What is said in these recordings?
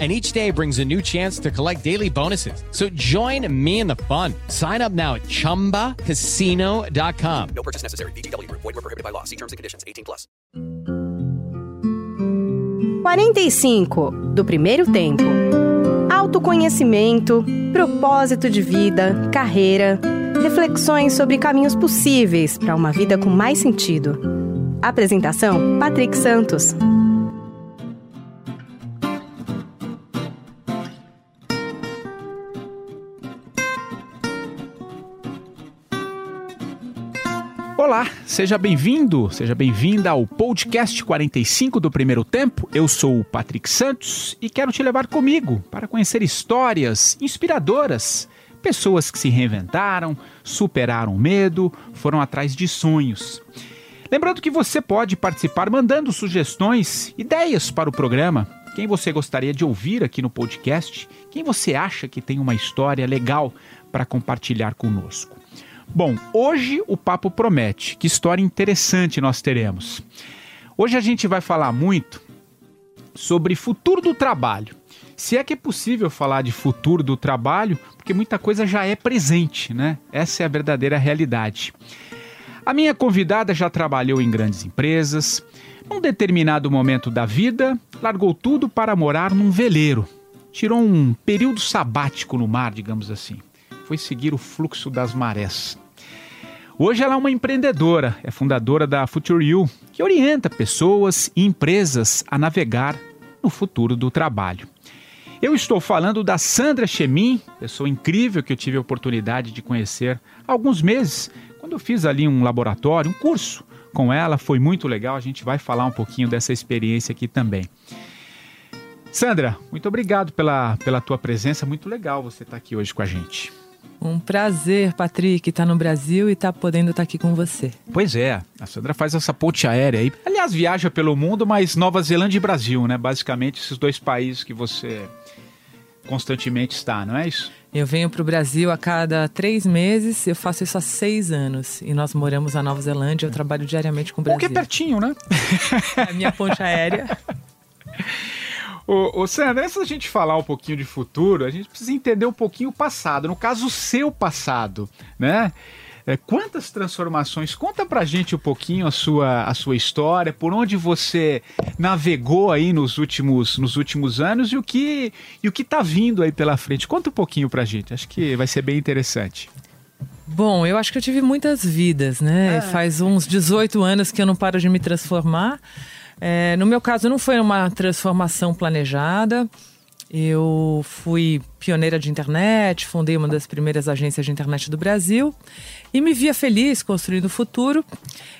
and each day brings a new chance to collect daily bonuses. So join me in the fun. Sign up now at ChumbaCasino.com. No purchase necessary. BGW. Void were prohibited by law. See terms and conditions. 18 plus. 45 do primeiro tempo. Autoconhecimento, propósito de vida, carreira, reflexões sobre caminhos possíveis para uma vida com mais sentido. Apresentação: Patrick Santos. Olá, seja bem-vindo, seja bem-vinda ao podcast 45 do Primeiro Tempo. Eu sou o Patrick Santos e quero te levar comigo para conhecer histórias inspiradoras, pessoas que se reinventaram, superaram o medo, foram atrás de sonhos. Lembrando que você pode participar mandando sugestões, ideias para o programa, quem você gostaria de ouvir aqui no podcast, quem você acha que tem uma história legal para compartilhar conosco. Bom, hoje o papo promete. Que história interessante nós teremos. Hoje a gente vai falar muito sobre futuro do trabalho. Se é que é possível falar de futuro do trabalho, porque muita coisa já é presente, né? Essa é a verdadeira realidade. A minha convidada já trabalhou em grandes empresas. Num determinado momento da vida, largou tudo para morar num veleiro. Tirou um período sabático no mar, digamos assim. Foi seguir o fluxo das marés. Hoje ela é uma empreendedora, é fundadora da Future You, que orienta pessoas e empresas a navegar no futuro do trabalho. Eu estou falando da Sandra Chemin, pessoa incrível que eu tive a oportunidade de conhecer há alguns meses, quando eu fiz ali um laboratório, um curso com ela, foi muito legal. A gente vai falar um pouquinho dessa experiência aqui também. Sandra, muito obrigado pela, pela tua presença, muito legal você estar aqui hoje com a gente. Um prazer, Patrick, estar no Brasil e estar podendo estar aqui com você. Pois é, a Sandra faz essa ponte aérea aí. Aliás, viaja pelo mundo, mas Nova Zelândia e Brasil, né? Basicamente, esses dois países que você constantemente está, não é isso? Eu venho para o Brasil a cada três meses, eu faço isso há seis anos. E nós moramos na Nova Zelândia, eu trabalho diariamente com o Brasil. Bom que é pertinho, né? a minha ponte aérea. Ô, ô Sandra, antes da gente falar um pouquinho de futuro, a gente precisa entender um pouquinho o passado. No caso, o seu passado, né? É, quantas transformações? Conta pra gente um pouquinho a sua, a sua história, por onde você navegou aí nos últimos, nos últimos anos e o que e o que tá vindo aí pela frente. Conta um pouquinho pra gente, acho que vai ser bem interessante. Bom, eu acho que eu tive muitas vidas, né? É. Faz uns 18 anos que eu não paro de me transformar. É, no meu caso, não foi uma transformação planejada. Eu fui pioneira de internet, fundei uma das primeiras agências de internet do Brasil e me via feliz construindo o futuro.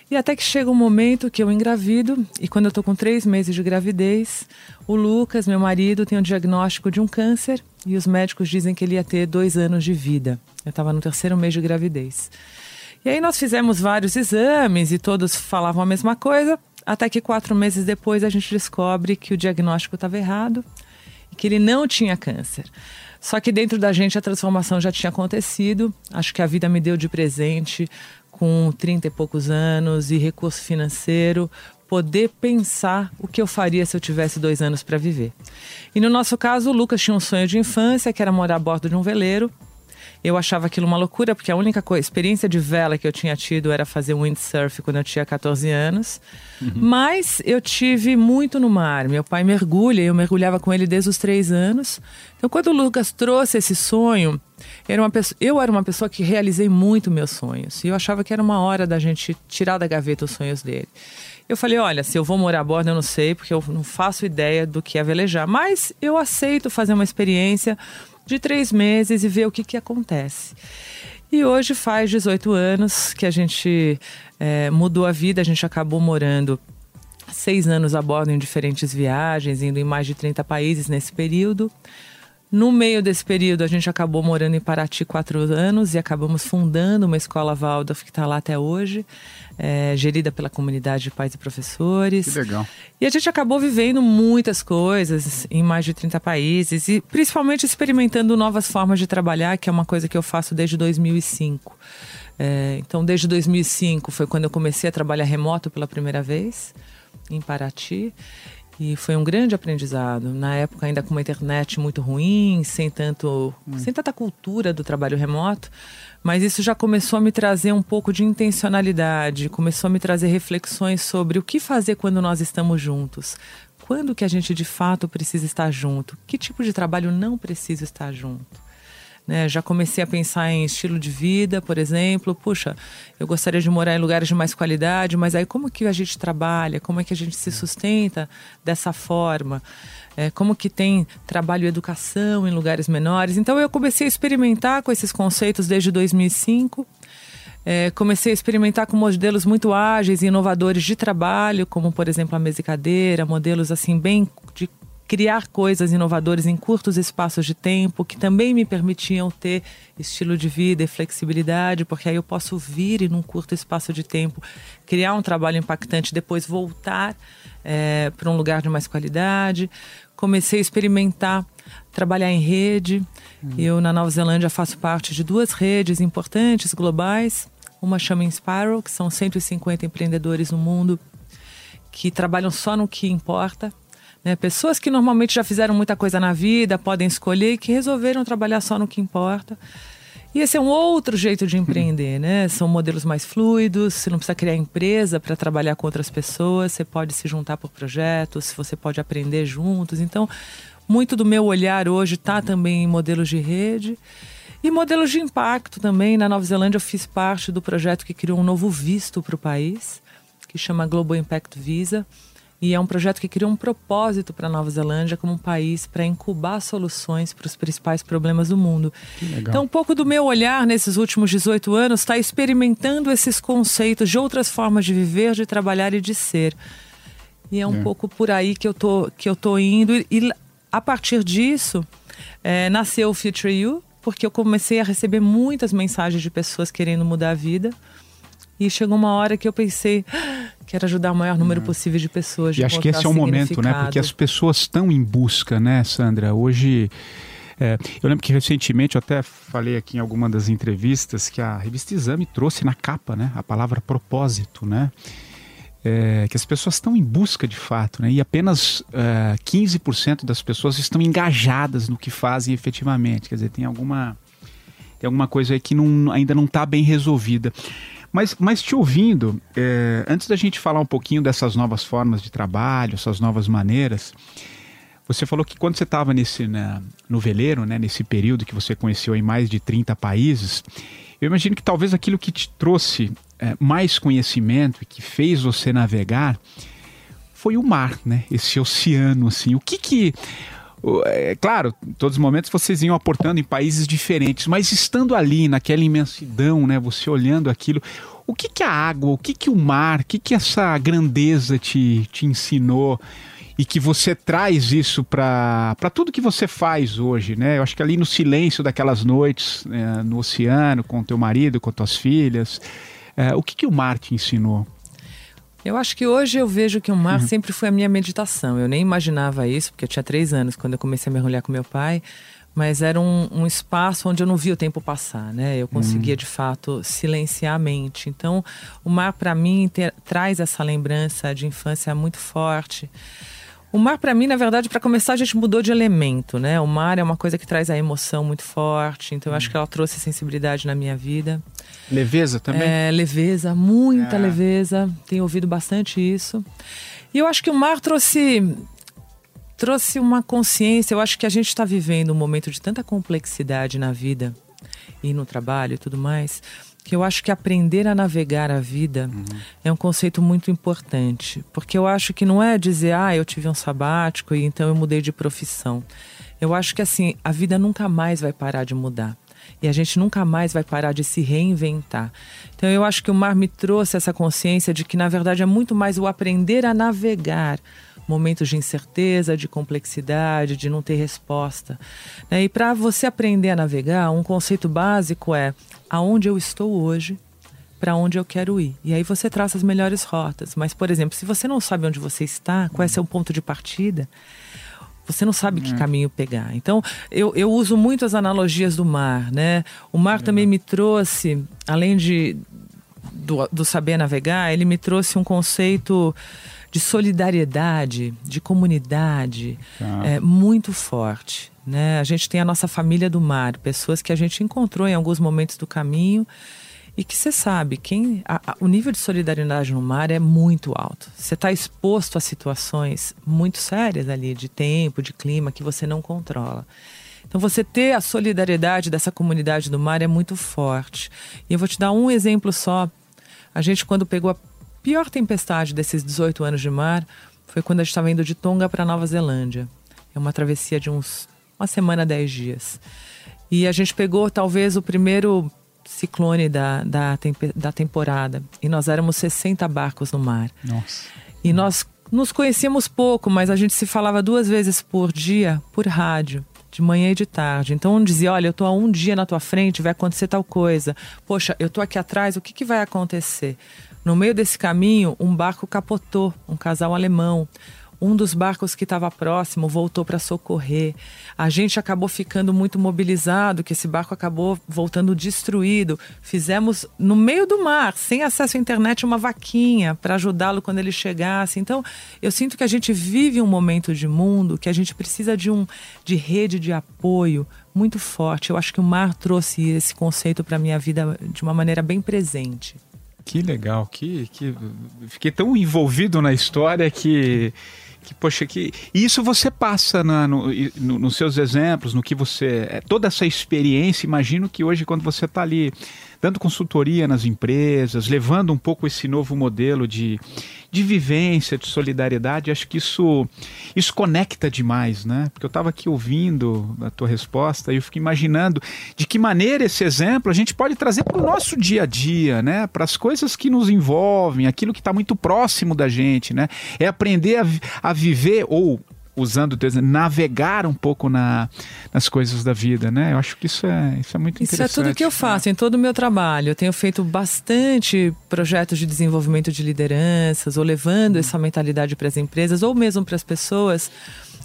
E até que chega um momento que eu engravido, e quando eu estou com três meses de gravidez, o Lucas, meu marido, tem um diagnóstico de um câncer e os médicos dizem que ele ia ter dois anos de vida. Eu estava no terceiro mês de gravidez. E aí nós fizemos vários exames e todos falavam a mesma coisa, até que quatro meses depois a gente descobre que o diagnóstico estava errado e que ele não tinha câncer. Só que dentro da gente a transformação já tinha acontecido. Acho que a vida me deu de presente, com 30 e poucos anos e recurso financeiro, poder pensar o que eu faria se eu tivesse dois anos para viver. E no nosso caso, o Lucas tinha um sonho de infância, que era morar a bordo de um veleiro. Eu achava aquilo uma loucura, porque a única coisa, experiência de vela que eu tinha tido era fazer windsurf quando eu tinha 14 anos. Uhum. Mas eu tive muito no mar. Meu pai mergulha, eu mergulhava com ele desde os três anos. Então, quando o Lucas trouxe esse sonho, era uma pessoa, eu era uma pessoa que realizei muito meus sonhos. E eu achava que era uma hora da gente tirar da gaveta os sonhos dele. Eu falei, olha, se eu vou morar a bordo, eu não sei, porque eu não faço ideia do que é velejar. Mas eu aceito fazer uma experiência de três meses e ver o que, que acontece. E hoje faz 18 anos que a gente é, mudou a vida, a gente acabou morando seis anos a bordo em diferentes viagens, indo em mais de 30 países nesse período. No meio desse período, a gente acabou morando em Paraty quatro anos e acabamos fundando uma escola Waldorf que está lá até hoje, é, gerida pela comunidade de pais e professores. Que legal. E a gente acabou vivendo muitas coisas em mais de 30 países e principalmente experimentando novas formas de trabalhar, que é uma coisa que eu faço desde 2005. É, então, desde 2005 foi quando eu comecei a trabalhar remoto pela primeira vez em Paraty. E foi um grande aprendizado. Na época, ainda com uma internet muito ruim, sem, tanto, hum. sem tanta cultura do trabalho remoto. Mas isso já começou a me trazer um pouco de intencionalidade, começou a me trazer reflexões sobre o que fazer quando nós estamos juntos. Quando que a gente de fato precisa estar junto? Que tipo de trabalho não precisa estar junto? Né? Já comecei a pensar em estilo de vida, por exemplo. Puxa, eu gostaria de morar em lugares de mais qualidade, mas aí como que a gente trabalha? Como é que a gente se sustenta dessa forma? É, como que tem trabalho e educação em lugares menores? Então eu comecei a experimentar com esses conceitos desde 2005. É, comecei a experimentar com modelos muito ágeis e inovadores de trabalho, como por exemplo a mesa e cadeira, modelos assim bem de criar coisas inovadoras em curtos espaços de tempo, que também me permitiam ter estilo de vida e flexibilidade, porque aí eu posso vir e num curto espaço de tempo criar um trabalho impactante, depois voltar é, para um lugar de mais qualidade. Comecei a experimentar trabalhar em rede. Hum. Eu, na Nova Zelândia, faço parte de duas redes importantes globais. Uma chama Inspiral, que são 150 empreendedores no mundo que trabalham só no que importa, né? Pessoas que normalmente já fizeram muita coisa na vida, podem escolher e que resolveram trabalhar só no que importa. E esse é um outro jeito de empreender, né? São modelos mais fluidos, você não precisa criar empresa para trabalhar com outras pessoas, você pode se juntar por projetos, você pode aprender juntos. Então, muito do meu olhar hoje está também em modelos de rede. E modelos de impacto também. Na Nova Zelândia, eu fiz parte do projeto que criou um novo visto para o país, que chama Global Impact Visa e é um projeto que cria um propósito para a Nova Zelândia como um país para incubar soluções para os principais problemas do mundo. Então, um pouco do meu olhar nesses últimos 18 anos está experimentando esses conceitos de outras formas de viver, de trabalhar e de ser. E é um é. pouco por aí que eu tô que eu tô indo e, e a partir disso é, nasceu o Future You, porque eu comecei a receber muitas mensagens de pessoas querendo mudar a vida. E chegou uma hora que eu pensei, Quero ajudar o maior número é. possível de pessoas. De e acho que esse é o momento, né? Porque as pessoas estão em busca, né, Sandra? Hoje. É, eu lembro que recentemente eu até falei aqui em alguma das entrevistas que a revista Exame trouxe na capa, né, a palavra propósito, né, é, que as pessoas estão em busca de fato, né, e apenas é, 15% das pessoas estão engajadas no que fazem efetivamente, quer dizer, tem alguma tem alguma coisa aí que não, ainda não está bem resolvida. Mas, mas te ouvindo, é, antes da gente falar um pouquinho dessas novas formas de trabalho, essas novas maneiras, você falou que quando você estava nesse né, no veleiro, né, nesse período que você conheceu em mais de 30 países, eu imagino que talvez aquilo que te trouxe é, mais conhecimento e que fez você navegar foi o mar, né? Esse oceano, assim. O que que é claro, todos os momentos vocês iam aportando em países diferentes, mas estando ali naquela imensidão, né, você olhando aquilo, o que que a água, o que que o mar, o que que essa grandeza te, te ensinou e que você traz isso para tudo que você faz hoje, né? Eu acho que ali no silêncio daquelas noites né, no oceano com teu marido, com tuas filhas, é, o que que o mar te ensinou? Eu acho que hoje eu vejo que o mar uhum. sempre foi a minha meditação. Eu nem imaginava isso, porque eu tinha três anos quando eu comecei a mergulhar com meu pai. Mas era um, um espaço onde eu não via o tempo passar, né? Eu conseguia, uhum. de fato, silenciar a mente. Então, o mar, para mim, ter, traz essa lembrança de infância muito forte. O mar, para mim, na verdade, para começar, a gente mudou de elemento, né? O mar é uma coisa que traz a emoção muito forte, então eu acho que ela trouxe sensibilidade na minha vida. Leveza também? É, leveza, muita é. leveza. Tenho ouvido bastante isso. E eu acho que o mar trouxe trouxe uma consciência. Eu acho que a gente está vivendo um momento de tanta complexidade na vida e no trabalho e tudo mais que eu acho que aprender a navegar a vida uhum. é um conceito muito importante. Porque eu acho que não é dizer, ah, eu tive um sabático e então eu mudei de profissão. Eu acho que assim, a vida nunca mais vai parar de mudar. E a gente nunca mais vai parar de se reinventar. Então eu acho que o mar me trouxe essa consciência de que, na verdade, é muito mais o aprender a navegar momentos de incerteza, de complexidade, de não ter resposta. Né? E para você aprender a navegar, um conceito básico é aonde eu estou hoje, para onde eu quero ir. E aí você traça as melhores rotas. Mas, por exemplo, se você não sabe onde você está, qual é seu ponto de partida, você não sabe que caminho pegar. Então, eu, eu uso muito as analogias do mar, né? O mar também me trouxe, além de do, do saber navegar, ele me trouxe um conceito de solidariedade, de comunidade, é, muito forte. Né? A gente tem a nossa família do mar, pessoas que a gente encontrou em alguns momentos do caminho e que você sabe, quem a, a, o nível de solidariedade no mar é muito alto. Você está exposto a situações muito sérias ali, de tempo, de clima, que você não controla. Então, você ter a solidariedade dessa comunidade do mar é muito forte. E eu vou te dar um exemplo só. A gente, quando pegou a pior tempestade desses 18 anos de mar, foi quando a gente estava indo de Tonga para Nova Zelândia. É uma travessia de uns uma semana, dez dias. E a gente pegou talvez o primeiro ciclone da, da, da temporada. E nós éramos 60 barcos no mar. Nossa. E nós nos conhecíamos pouco, mas a gente se falava duas vezes por dia por rádio. De manhã e de tarde. Então um dizia: Olha, eu tô há um dia na tua frente, vai acontecer tal coisa. Poxa, eu tô aqui atrás, o que, que vai acontecer? No meio desse caminho, um barco capotou, um casal alemão. Um dos barcos que estava próximo voltou para socorrer. A gente acabou ficando muito mobilizado, que esse barco acabou voltando destruído. Fizemos no meio do mar, sem acesso à internet, uma vaquinha para ajudá-lo quando ele chegasse. Então, eu sinto que a gente vive um momento de mundo que a gente precisa de um de rede de apoio muito forte. Eu acho que o mar trouxe esse conceito para minha vida de uma maneira bem presente. Que legal, que, que fiquei tão envolvido na história que que poxa que isso você passa na, no, no, nos seus exemplos no que você é, toda essa experiência imagino que hoje quando você está ali dando consultoria nas empresas levando um pouco esse novo modelo de, de vivência de solidariedade acho que isso isso conecta demais né? Porque eu estava aqui ouvindo a tua resposta e eu fico imaginando de que maneira esse exemplo a gente pode trazer para o nosso dia a dia né? Para as coisas que nos envolvem aquilo que está muito próximo da gente né? É aprender a, a viver ou usando exemplo, navegar um pouco na, nas coisas da vida, né? Eu acho que isso é, isso é muito isso interessante. Isso é tudo que eu faço, em todo o meu trabalho. Eu tenho feito bastante projetos de desenvolvimento de lideranças, ou levando essa mentalidade para as empresas, ou mesmo para as pessoas.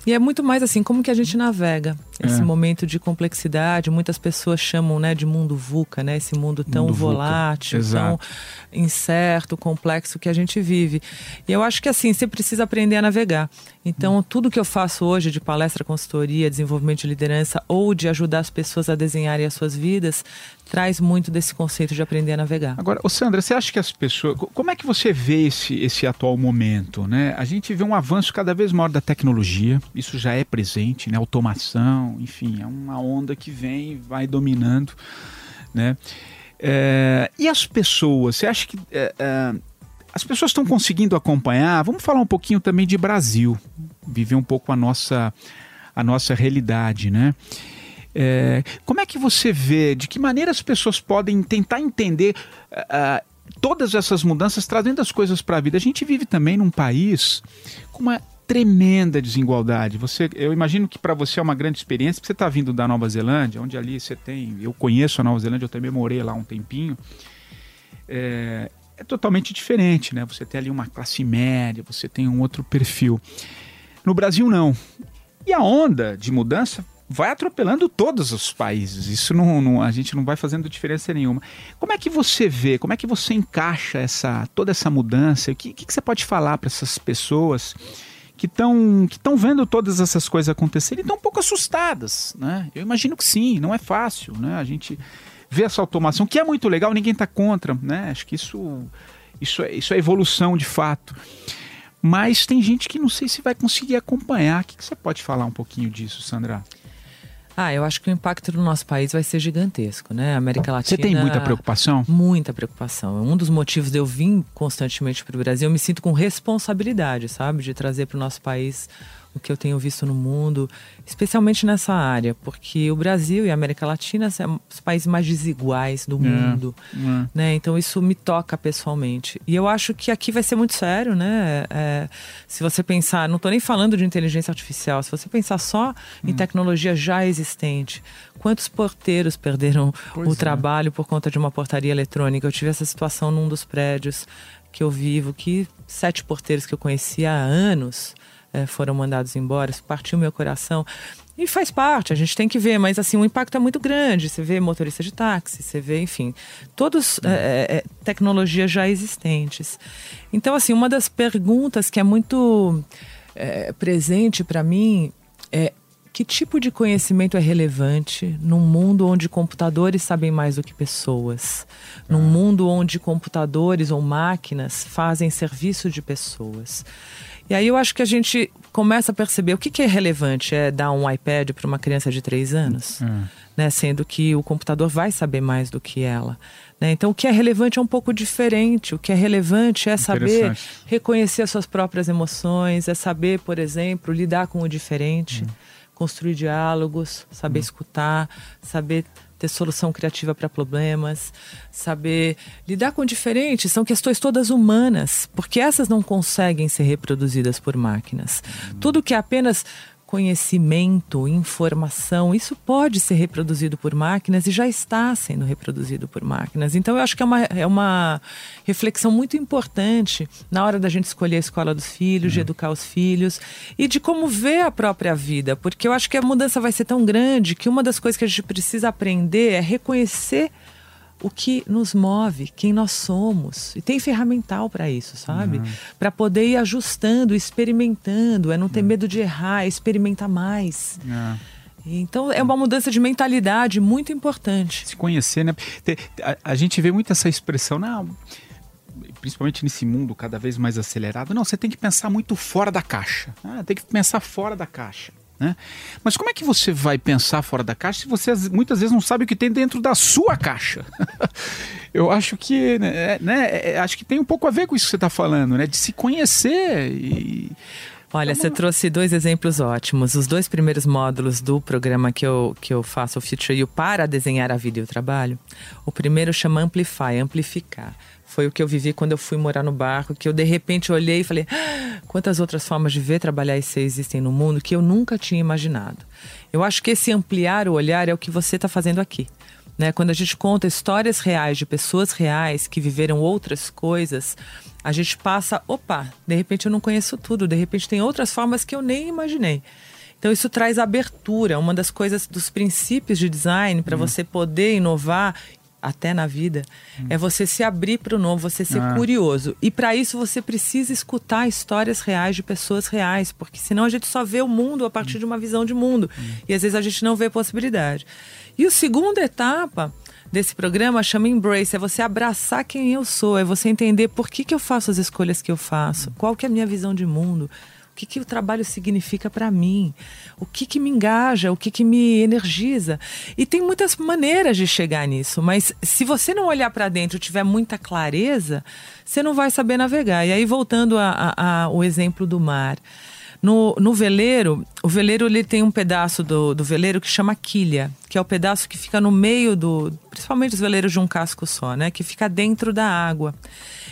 E é muito mais assim, como que a gente navega esse É. momento de complexidade. Muitas pessoas chamam né, de mundo VUCA, né? Esse mundo tão Mundo volátil, tão incerto, complexo que a gente vive. E eu acho que assim, você precisa aprender a navegar. Então, tudo que eu faço hoje de palestra, consultoria, desenvolvimento de liderança ou de ajudar as pessoas a desenharem as suas vidas, traz muito desse conceito de aprender a navegar. Agora, Sandra, você acha que as pessoas. co- Como é que você vê esse, esse atual momento? Né? A gente vê um avanço cada vez maior da tecnologia, isso já é presente, né? Automação, enfim, é uma onda que vem e vai dominando. Né? É, e as pessoas, você acha que. é, é, as pessoas estão conseguindo acompanhar? Vamos falar um pouquinho também de Brasil, viver um pouco a nossa, a nossa realidade, né? É, como é que você vê, de que maneira as pessoas podem tentar entender ah, todas essas mudanças, trazendo as coisas para a vida? A gente vive também num país com uma tremenda desigualdade. Você, eu imagino que para você é uma grande experiência, porque você está vindo da Nova Zelândia, onde ali você tem, eu conheço a Nova Zelândia, eu também morei lá um tempinho. É, é totalmente diferente, né? Você tem ali uma classe média, você tem um outro perfil. No Brasil não. E a onda de mudança vai atropelando todos os países. Isso não, não- a gente não vai fazendo diferença nenhuma. Como é que você vê? Como é que você encaixa essa toda essa mudança? O que, que que você pode falar para essas pessoas que estão que vendo todas essas coisas acontecerem e estão um pouco assustadas, né? Eu imagino que sim, não é fácil, né? A gente vê essa automação que é muito legal, ninguém está contra, né? Acho que isso isso é, isso é evolução de fato. Mas tem gente que não sei se vai conseguir acompanhar. O que, que você pode falar um pouquinho disso, Sandra? Ah, eu acho que o impacto no nosso país vai ser gigantesco, né? A América Latina. Você tem muita preocupação? Muita preocupação. Um dos motivos de eu vir constantemente para o Brasil, eu me sinto com responsabilidade, sabe? De trazer para o nosso país o que eu tenho visto no mundo, especialmente nessa área, porque o Brasil e a América Latina são os países mais desiguais do mundo, é. né? Então isso me toca pessoalmente. E eu acho que aqui vai ser muito sério, né? É, se você pensar, não estou nem falando de inteligência artificial, se você pensar só em tecnologia já existente, quantos porteiros perderam Pois o é. trabalho por conta de uma portaria eletrônica? Eu tive essa situação num dos prédios que eu vivo, que sete porteiros que eu conhecia há anos eh, foram mandados embora, isso partiu meu coração. E faz parte, a gente tem que ver, mas assim, o impacto é muito grande. Você vê motorista de táxi, você vê, enfim, todos eh, eh, tecnologias já existentes. Então, assim, uma das perguntas que é muito eh, presente para mim é que tipo de conhecimento é relevante num mundo onde computadores sabem mais do que pessoas? Num mundo onde computadores ou máquinas fazem serviço de pessoas? E aí eu acho que a gente começa a perceber o que, que é relevante. É dar um iPad para uma criança de três anos? Né? Sendo que o computador vai saber mais do que ela. Né? Então o que é relevante é um pouco diferente. O que é relevante é saber reconhecer as suas próprias emoções, é saber, por exemplo, lidar com o diferente, construir diálogos, saber escutar, saber ter solução criativa para problemas, saber lidar com o diferente, são questões todas humanas, porque essas não conseguem ser reproduzidas por máquinas. Tudo que é apenas conhecimento, informação, isso pode ser reproduzido por máquinas e já está sendo reproduzido por máquinas. Então, eu acho que é uma, é uma reflexão muito importante na hora da gente escolher a escola dos filhos, de educar os filhos e de como ver a própria vida, porque eu acho que a mudança vai ser tão grande que uma das coisas que a gente precisa aprender é reconhecer o que nos move, quem nós somos. E tem ferramental para isso, sabe? Para poder ir ajustando, experimentando, é não ter medo de errar, é experimentar mais. É. Então é uma mudança de mentalidade muito importante. se conhecer, né? A, a gente vê muito essa expressão, não, principalmente nesse mundo cada vez mais acelerado. Não, você tem que pensar muito fora da caixa. Ah, tem que pensar fora da caixa. Né? Mas como é que você vai pensar fora da caixa se você as- muitas vezes não sabe o que tem dentro da sua caixa? Eu acho que, né, é- né, é- acho que tem um pouco a ver com isso que você está falando, né? De se conhecer e Olha, você trouxe dois exemplos ótimos. Os dois primeiros módulos do programa que eu, que eu faço, o Future You, para desenhar a vida e o trabalho. O primeiro chama Amplify, amplificar. Foi o que eu vivi quando eu fui morar no barco, que eu de repente olhei e falei: "Ah, quantas outras formas de ver, trabalhar e ser existem no mundo que eu nunca tinha imaginado. Eu acho que esse ampliar o olhar é o que você está fazendo aqui. Né? Quando a gente conta histórias reais de pessoas reais que viveram outras coisas, a gente passa, opa, de repente eu não conheço tudo, de repente tem outras formas que eu nem imaginei. Então isso traz abertura, uma das coisas dos princípios de design para você poder inovar até na vida é você se abrir para o novo, você ser Ah. curioso. E para isso você precisa escutar histórias reais de pessoas reais, porque senão a gente só vê o mundo a partir de uma visão de mundo e às vezes a gente não vê possibilidade. E a segunda etapa desse programa chama Embrace, é você abraçar quem eu sou, é você entender por que, que eu faço as escolhas que eu faço, qual que é a minha visão de mundo, que, que o trabalho significa para mim, o que, que me engaja, o que, que me energiza. E tem muitas maneiras de chegar nisso, mas se você não olhar para dentro e tiver muita clareza, você não vai saber navegar. E aí, voltando ao exemplo do mar. No, no veleiro, o veleiro ele tem um pedaço do, do veleiro que chama quilha, que é o pedaço que fica no meio do. Principalmente os veleiros de um casco só, né? Que fica dentro da água.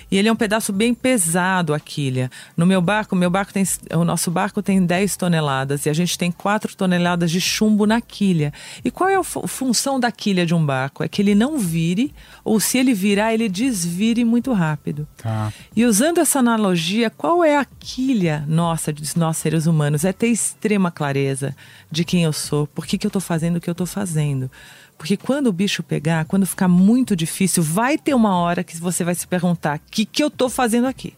E ele é um pedaço bem pesado, a quilha. No meu barco, meu barco tem, o nosso barco tem 10 toneladas e a gente tem 4 toneladas de chumbo na quilha. E qual é a fu- função da quilha de um barco? É que ele não vire, ou se ele virar, ele desvire muito rápido. Tá. E usando essa analogia, qual é a quilha nossa, de nós seres humanos? É ter extrema clareza de quem eu sou, por que, que eu estou fazendo o que eu estou fazendo. Porque quando o bicho pegar, quando ficar muito difícil, vai ter uma hora que você vai se perguntar: o que, que eu estou fazendo aqui?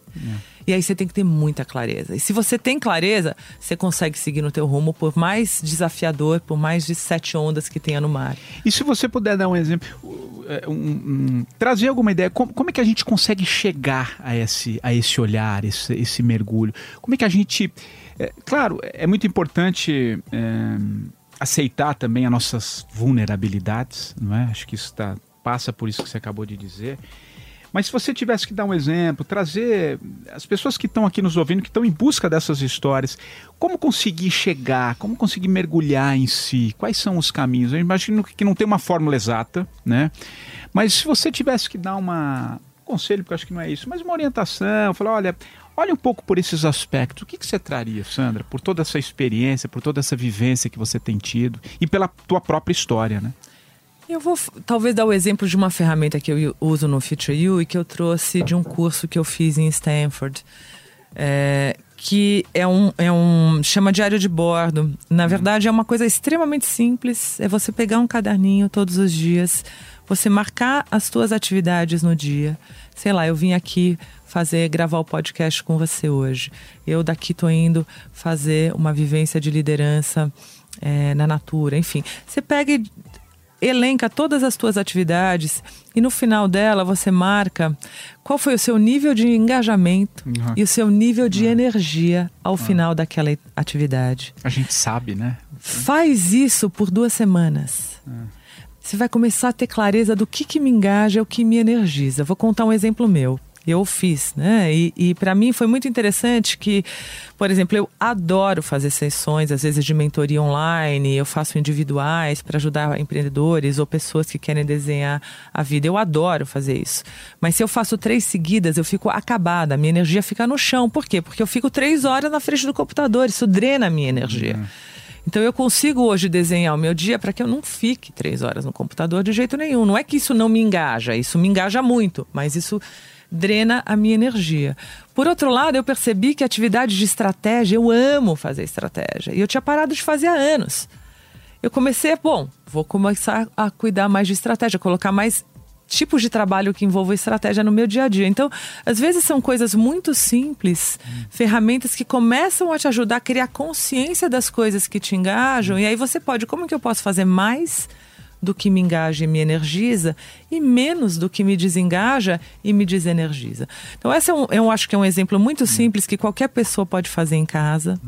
E aí você tem que ter muita clareza. E se você tem clareza, você consegue seguir no teu rumo, por mais desafiador, por mais de sete ondas que tenha no mar. E se você puder dar um exemplo, é, um- um- trazer alguma ideia, como, como é que a gente consegue chegar a esse, a esse olhar, esse, esse mergulho? Como é que a gente. é, claro, é muito importante é, aceitar também as nossas vulnerabilidades, não é? Acho que isso tá, passa por isso que você acabou de dizer. Mas se você tivesse que dar um exemplo, trazer as pessoas que estão aqui nos ouvindo, que estão em busca dessas histórias, como conseguir chegar, como conseguir mergulhar em si, quais são os caminhos? Eu imagino que não tem uma fórmula exata, né? Mas se você tivesse que dar uma um conselho, porque eu acho que não é isso, mas uma orientação, falar, olha, olha um pouco por esses aspectos. O que, que você traria, Sandra, por toda essa experiência, por toda essa vivência que você tem tido e pela tua própria história, né? Eu vou talvez dar o exemplo de uma ferramenta que eu uso no Future You e que eu trouxe de um curso que eu fiz em Stanford. É, que é um, é um chama diário de bordo. Na verdade, é uma coisa extremamente simples. É você pegar um caderninho todos os dias, você marcar as suas atividades no dia. Sei lá, eu vim aqui fazer gravar o podcast com você hoje. Eu daqui tô indo fazer uma vivência de liderança é, na natura. Enfim, você pega e elenca todas as tuas atividades e no final dela você marca qual foi o seu nível de engajamento uhum. e o seu nível de uhum. energia ao uhum. final daquela atividade. A gente sabe, né? Faz isso por duas semanas. Você vai começar a ter clareza do que, que me engaja, o que me energiza. Vou contar um exemplo meu eu fiz, né? E, e para mim foi muito interessante que, por exemplo, eu adoro fazer sessões, às vezes de mentoria online, eu faço individuais para ajudar empreendedores ou pessoas que querem desenhar a vida. Eu adoro fazer isso. Mas se eu faço três seguidas, eu fico acabada, minha energia fica no chão. Por quê? Porque eu fico três horas na frente do computador, isso drena a minha energia. Uhum. Então eu consigo hoje desenhar o meu dia para que eu não fique três horas no computador de jeito nenhum. Não é que isso não me engaja, isso me engaja muito, mas isso drena a minha energia. Por outro lado, eu percebi que atividade de estratégia, eu amo fazer estratégia. E eu tinha parado de fazer há anos. Eu comecei, bom, vou começar a cuidar mais de estratégia, colocar mais tipos de trabalho que envolvam estratégia no meu dia a dia. Então, às vezes são coisas muito simples, ferramentas que começam a te ajudar a criar consciência das coisas que te engajam. E aí você pode, como que eu posso fazer mais do que me engaja e me energiza e menos do que me desengaja e me desenergiza. Então, esse é um, eu acho que é um exemplo muito simples que qualquer pessoa pode fazer em casa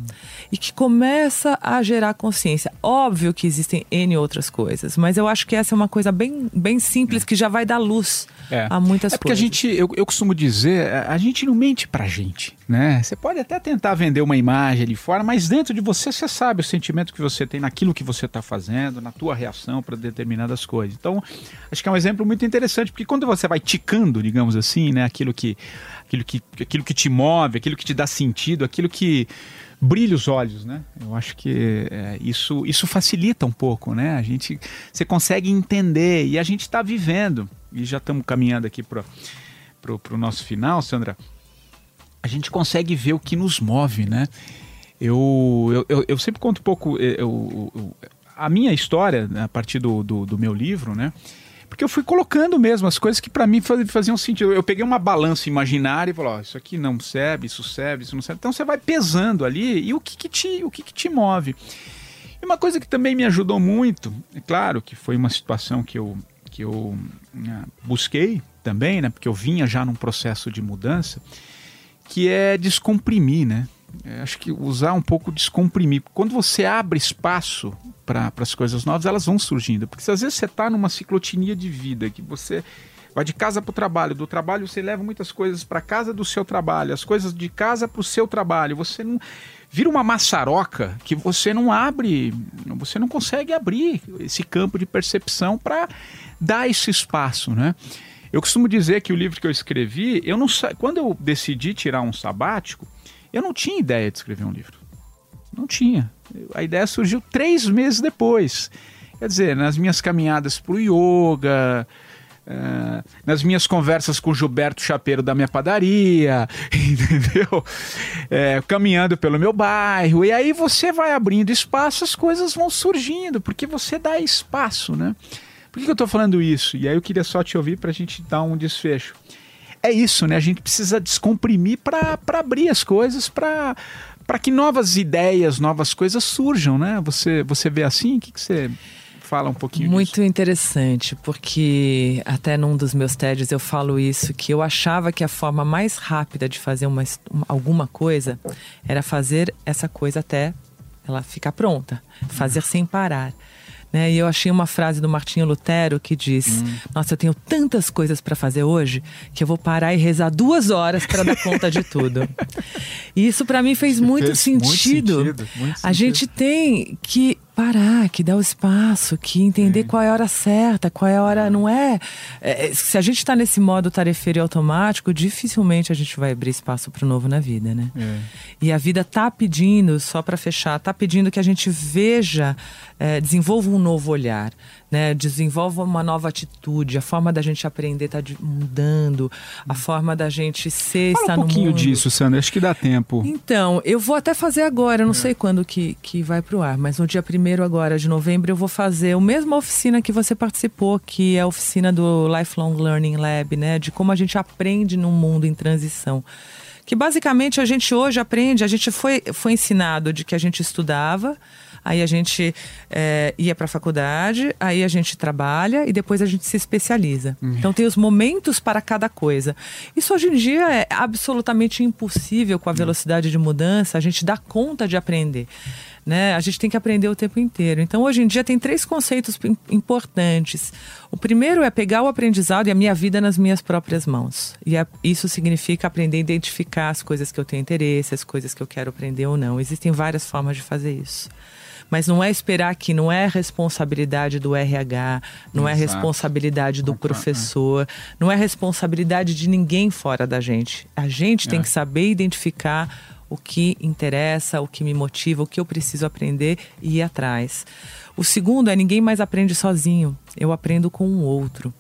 e que começa a gerar consciência. Óbvio que existem N outras coisas, mas eu acho que essa é uma coisa bem, bem simples que já vai dar luz é. a muitas é porque coisas. a gente, eu, eu costumo dizer, a gente não mente pra gente, né? Você pode até tentar vender uma imagem ali fora, mas dentro de você você sabe o sentimento que você tem naquilo que você está fazendo, na tua reação para determinadas coisas. Então, acho que é um exemplo muito interessante, porque quando você vai ticando, digamos assim, né, aquilo que, aquilo que, aquilo que te move, aquilo que te dá sentido, aquilo que brilha os olhos, né? Eu acho que é, isso, isso facilita um pouco, né? A gente, você consegue entender e a gente está vivendo e já estamos caminhando aqui para o nosso final, Sandra. A gente consegue ver o que nos move, né? Eu, eu, eu, sempre conto um pouco eu, eu, a minha história né, a partir do, do, do meu livro, né? Porque eu fui colocando mesmo as coisas que para mim faziam sentido. Eu peguei uma balança imaginária e falei, ó, isso aqui não serve, isso serve, isso não serve. Então você vai pesando ali e o que, que te, o que, que te move. E uma coisa que também me ajudou muito, é claro que foi uma situação que eu, que eu né, busquei também, né? Porque eu vinha já num processo de mudança, que é descomprimir, né? É, acho que usar um pouco descomprimir. Quando você abre espaço para as coisas novas, elas vão surgindo. Porque se às vezes você está numa ciclotinia de vida, que você vai de casa para o trabalho, do trabalho você leva muitas coisas para casa do seu trabalho, as coisas de casa para o seu trabalho, você não vira uma maçaroca que você não abre, você não consegue abrir esse campo de percepção para dar esse espaço, né? Eu costumo dizer que o livro que eu escrevi, eu não quando eu decidi tirar um sabático, eu não tinha ideia de escrever um livro. Não tinha. A ideia surgiu três meses depois. Quer dizer, nas minhas caminhadas para o yoga, uh, nas minhas conversas com o Gilberto Chapeiro da minha padaria, entendeu? É, caminhando pelo meu bairro. E aí você vai abrindo espaço, as coisas vão surgindo, porque você dá espaço, né? Por que, que eu estou falando isso? E aí eu queria só te ouvir para a gente dar um desfecho é isso, né? A gente precisa descomprimir para abrir as coisas, para para que novas ideias, novas coisas surjam, né? Você, você vê assim? O que, que você fala um pouquinho Muito disso? interessante, porque até num dos meus TEDs eu falo isso, que eu achava que a forma mais rápida de fazer uma, alguma coisa era fazer essa coisa até ela ficar pronta, fazer sem parar. Né? E eu achei uma frase do Martinho Lutero que diz: Hum. Nossa, eu tenho tantas coisas para fazer hoje que eu vou parar e rezar duas horas para dar conta de tudo. E isso para mim fez muito fez muito sentido. sentido, muito A sentido. gente tem que parar, que dar o espaço, que entender qual é a hora certa, qual é a hora. Não é. é, se a gente está nesse modo tarefeiro e automático, dificilmente a gente vai abrir espaço para o novo na vida, né? É. E a vida tá pedindo, só para fechar, tá pedindo que a gente veja, é, desenvolva um novo olhar, né? Desenvolva uma nova atitude. A forma da gente aprender tá de- mudando, a forma da gente ser, Fala estar um pouquinho no mundo. disso, Sandra. Acho que dá tempo. Então, eu vou até fazer agora, eu É. não sei quando que, que vai pro ar, mas no dia 1 agora de novembro eu vou fazer a mesma oficina que você participou, que é a oficina do Lifelong Learning Lab, né? De como a gente aprende num mundo em transição. Que basicamente a gente hoje aprende, a gente foi, foi ensinado de que a gente estudava, aí a gente eh, ia para a faculdade, aí a gente trabalha e depois a gente se especializa. Então tem os momentos para cada coisa. Isso hoje em dia é absolutamente impossível com a velocidade de mudança, a gente dá conta de aprender. Né? A gente tem que aprender o tempo inteiro. Então, hoje em dia, tem três conceitos im- importantes. O primeiro é pegar o aprendizado e a minha vida nas minhas próprias mãos. E é- isso significa aprender a identificar as coisas que eu tenho interesse, as coisas que eu quero aprender ou não. Existem várias formas de fazer isso. Mas não é esperar que não é responsabilidade do RH, não é Exato. responsabilidade do Concordo, professor, não é responsabilidade de ninguém fora da gente. A gente tem É. que saber identificar o que interessa, o que me motiva, o que eu preciso aprender e ir atrás. O segundo é ninguém mais aprende sozinho, eu aprendo com o outro.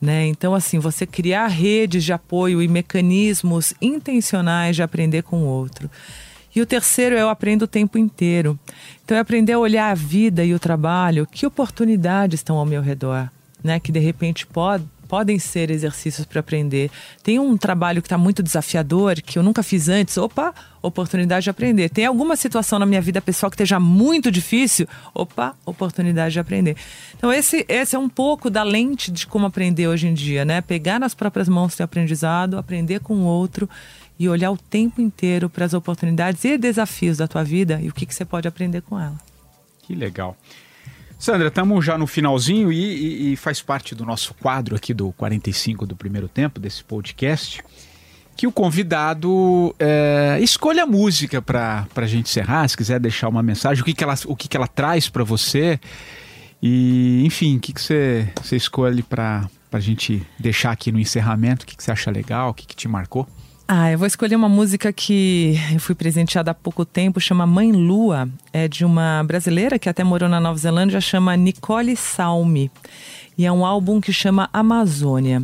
Né? Então, assim, você criar redes de apoio e mecanismos intencionais de aprender com o outro. E o terceiro é eu aprendo o tempo inteiro. Então, é aprender a olhar a vida e o trabalho, que oportunidades estão ao meu redor, né? Que de repente pode, podem ser exercícios para aprender. Tem um trabalho que está muito desafiador, que eu nunca fiz antes. Opa, oportunidade de aprender. Tem alguma situação na minha vida pessoal que esteja muito difícil? Opa, oportunidade de aprender. Então, esse, esse é um pouco da lente de como aprender hoje em dia, né? Pegar nas próprias mãos o aprendizado, aprender com o outro e olhar o tempo inteiro para as oportunidades e desafios da tua vida e o que, que você pode aprender com ela. Que legal. Sandra, estamos já no finalzinho e, e- e faz parte do nosso quadro aqui do 45 do primeiro tempo, desse podcast, que o convidado é, escolha a música para a gente encerrar, se quiser deixar uma mensagem, o que, que, ela, o que, que ela traz para você. E, enfim, o que, que você, escolhe para a gente deixar aqui no encerramento? O que, que você acha legal? O que, que te marcou? Ah, eu vou escolher uma música que eu fui presenteada há pouco tempo, chama Mãe Lua. É de uma brasileira que até morou na Nova Zelândia, chama Nicole Salme. E é um álbum que chama Amazônia.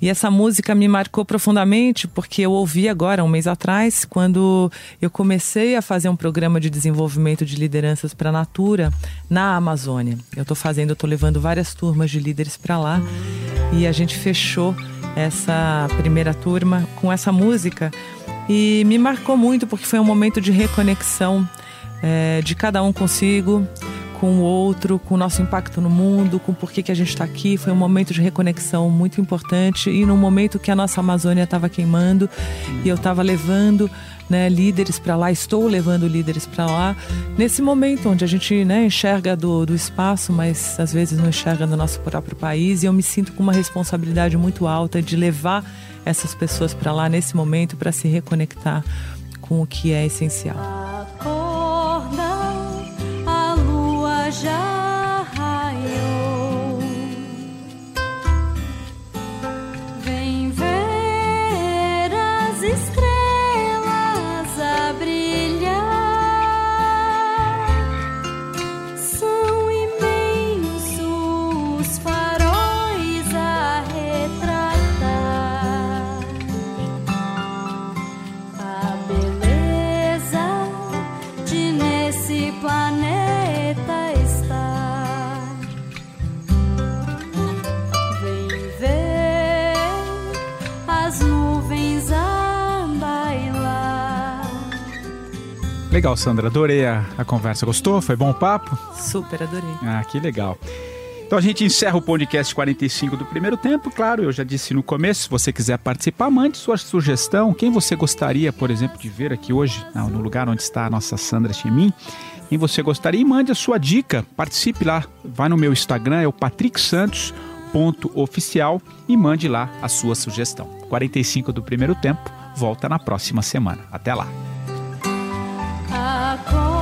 E essa música me marcou profundamente porque eu ouvi agora, um mês atrás, quando eu comecei a fazer um programa de desenvolvimento de lideranças para a Natura na Amazônia. Eu estou fazendo, estou levando várias turmas de líderes para lá e a gente fechou essa primeira turma com essa música e me marcou muito porque foi um momento de reconexão eh, de cada um consigo, com o outro, com o nosso impacto no mundo, com por que que a gente está aqui. Foi um momento de reconexão muito importante e num momento que a nossa Amazônia estava queimando e eu estava levando né, líderes para lá, estou levando líderes para lá, nesse momento onde a gente né, enxerga do, do espaço, mas às vezes não enxerga no nosso próprio país, e eu me sinto com uma responsabilidade muito alta de levar essas pessoas para lá nesse momento para se reconectar com o que é essencial. Legal, Sandra. Adorei a, a conversa. Gostou? Foi bom o papo? Super adorei. Ah, que legal. Então a gente encerra o podcast 45 do primeiro tempo. Claro, eu já disse no começo, se você quiser participar, mande sua sugestão. Quem você gostaria, por exemplo, de ver aqui hoje, no lugar onde está a nossa Sandra Chemin. quem você gostaria e mande a sua dica. Participe lá. Vai no meu Instagram, é o Patrick Santos oficial e mande lá a sua sugestão. 45 do primeiro tempo, volta na próxima semana. Até lá. corazón.